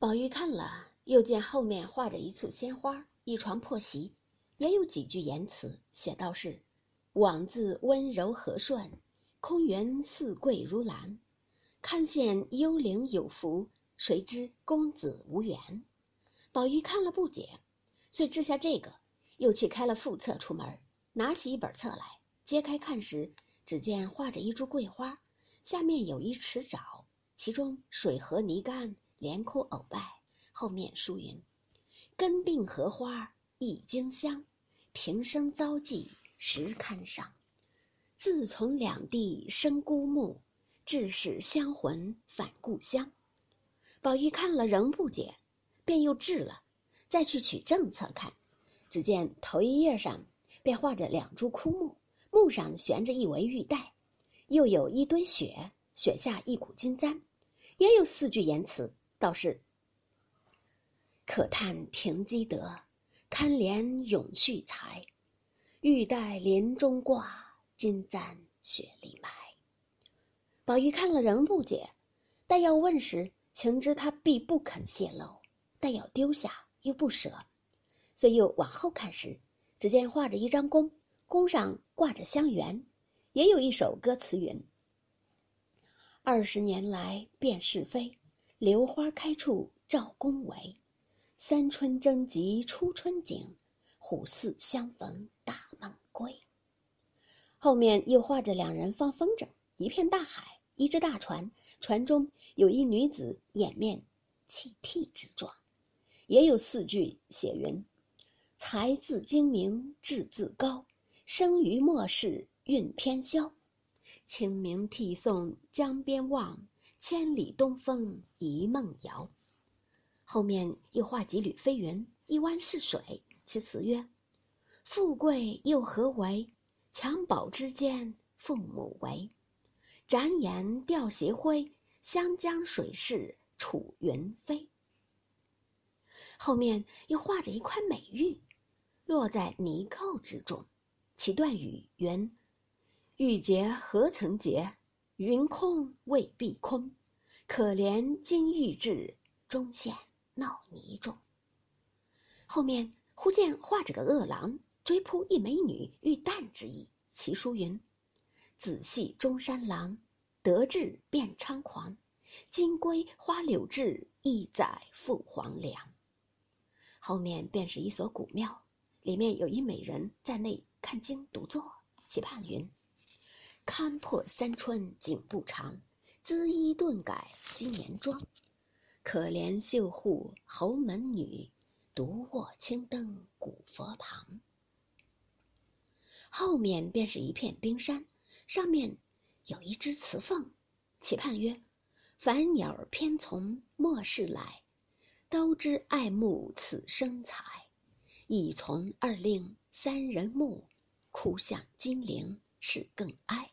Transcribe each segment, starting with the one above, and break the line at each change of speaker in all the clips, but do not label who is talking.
宝玉看了，又见后面画着一簇鲜花，一床破席，也有几句言辞，写道是：“枉自温柔和顺，空园似桂如兰。看见幽灵有福，谁知公子无缘。”宝玉看了不解，遂掷下这个，又去开了副册出门，拿起一本册来，揭开看时，只见画着一株桂花，下面有一池沼，其中水和泥干。连哭偶拜，后面书云：“根病荷花一经香，平生遭际实堪伤。自从两地生孤木，致使香魂返故乡。”宝玉看了仍不解，便又掷了，再去取正册看，只见头一页上便画着两株枯木，木上悬着一围玉带，又有一堆雪，雪下一股金簪，也有四句言辞。倒是：可叹停机德，堪怜永续才。玉带林中挂，金簪雪里埋。宝玉看了仍不解，但要问时，情知他必不肯泄露，但要丢下又不舍，遂又往后看时，只见画着一张弓，弓上挂着香橼，也有一首歌词云：“二十年来辨是非。”榴花开处照宫闱，三春争及初春景，虎兕相逢大梦归。后面又画着两人放风筝，一片大海，一只大船，船中有一女子掩面泣涕之状，也有四句写云：“才自精明志自高，生于末世运偏消，清明涕送江边望。”千里东风一梦遥。后面又画几缕飞云，一湾是水。其词曰：“富贵又何为？襁褓之间父母为。展眼吊斜晖，湘江水逝楚云飞。”后面又画着一块美玉，落在泥垢之中。其断语云：“玉洁何曾洁？”云空未必空，可怜金玉质，终陷闹泥中。后面忽见画着个恶狼追扑一美女，欲啖之意。其书云：“子系中山狼，得志便猖狂。金龟花柳志，一载赴黄粱。”后面便是一所古庙，里面有一美人在内看经独坐，其判云。勘破三春景不长，姿衣顿改昔年妆。可怜绣户侯门女，独卧青灯古佛旁。后面便是一片冰山，上面有一只雌凤，其盼曰：“凡鸟偏从末世来，都知爱慕此生才。一从二令三人目，哭向金陵是更哀。”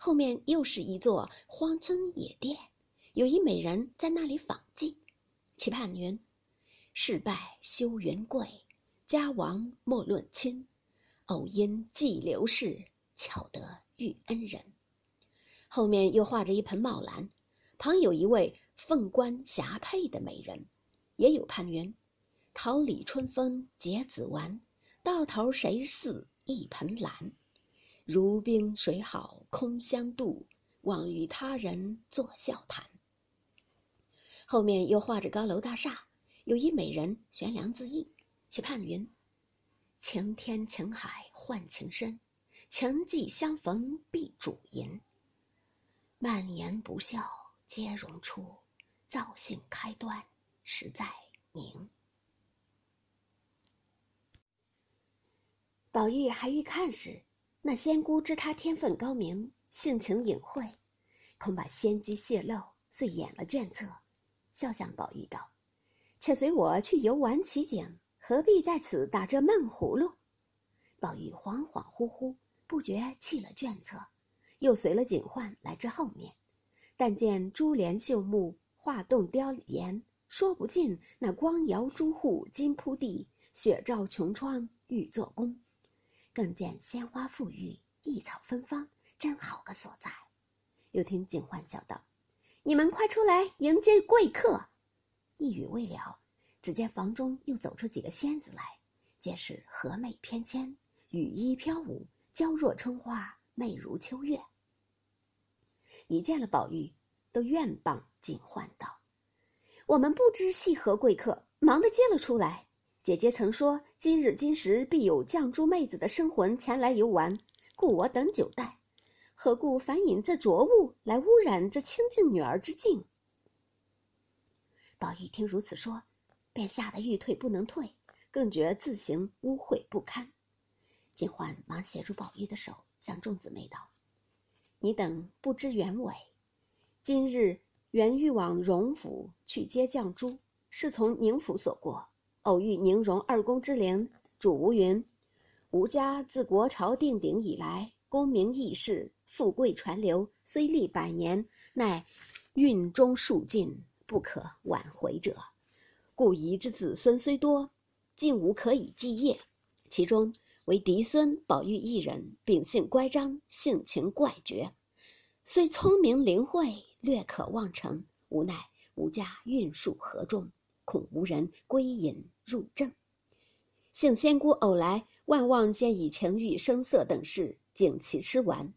后面又是一座荒村野店，有一美人在那里访妓。其判云：“事败休云贵，家亡莫论亲。偶因寄流士，巧得遇恩人。”后面又画着一盆茂兰，旁有一位凤冠霞帔的美人，也有判云：“桃李春风结子完，到头谁似一盆兰？”如冰水好空相妒，枉与他人作笑谈。后面又画着高楼大厦，有一美人悬梁自缢，其判云：“情天情海换情深，情既相逢必主淫。万言不笑皆容出，造性开端实在宁。”宝玉还欲看时。那仙姑知他天分高明，性情隐晦，恐把仙机泄露，遂掩了卷册，笑向宝玉道：“且随我去游玩奇景，何必在此打这闷葫芦？”宝玉恍恍惚惚，不觉弃了卷册，又随了警幻来至后面，但见珠帘绣幕，画栋雕檐，说不尽那光摇朱户，金铺地，雪照琼窗，玉作宫。更见鲜花馥郁，异草芬芳，真好个所在。又听警幻笑道：“你们快出来迎接贵客。”一语未了，只见房中又走出几个仙子来，皆是和美翩跹，羽衣飘舞，娇若春花，媚如秋月。一见了宝玉，都愿谤警唤道：“我们不知系何贵客，忙的接了出来。姐姐曾说今日今时必有绛珠妹子的生魂前来游玩，故我等久待。何故反引这浊物来污染这清净女儿之境？”宝玉听如此说，便吓得欲退不能退，更觉自行污秽不堪。金欢忙协住宝玉的手，向众姊妹道：“你等不知原委。今日原欲往荣府去接绛珠，是从宁府所过，偶遇宁荣二公之灵。主吴云：吴家自国朝定鼎以来，功名义士，富贵传流，虽历百年，乃运中数尽。”不可挽回者，故遗之子孙虽多，竟无可以继业。其中唯嫡孙宝玉一人，秉性乖张，性情怪绝，虽聪明灵慧，略可望成。无奈吴家运数合众，恐无人归隐入正。幸仙姑偶来，万望先以情欲声色等事景其吃完，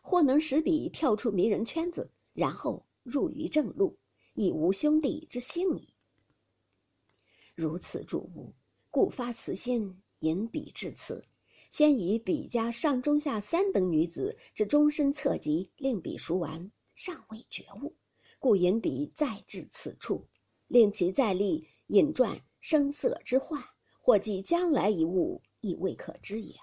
或能使彼跳出迷人圈子，然后入于正路。已无兄弟之幸矣。如此主物，故发慈心引彼至此，先以彼家上中下三等女子之终身侧籍，令彼熟完，尚未觉悟，故引彼再至此处，令其再立引传声色之患，或即将来一物，亦未可知也。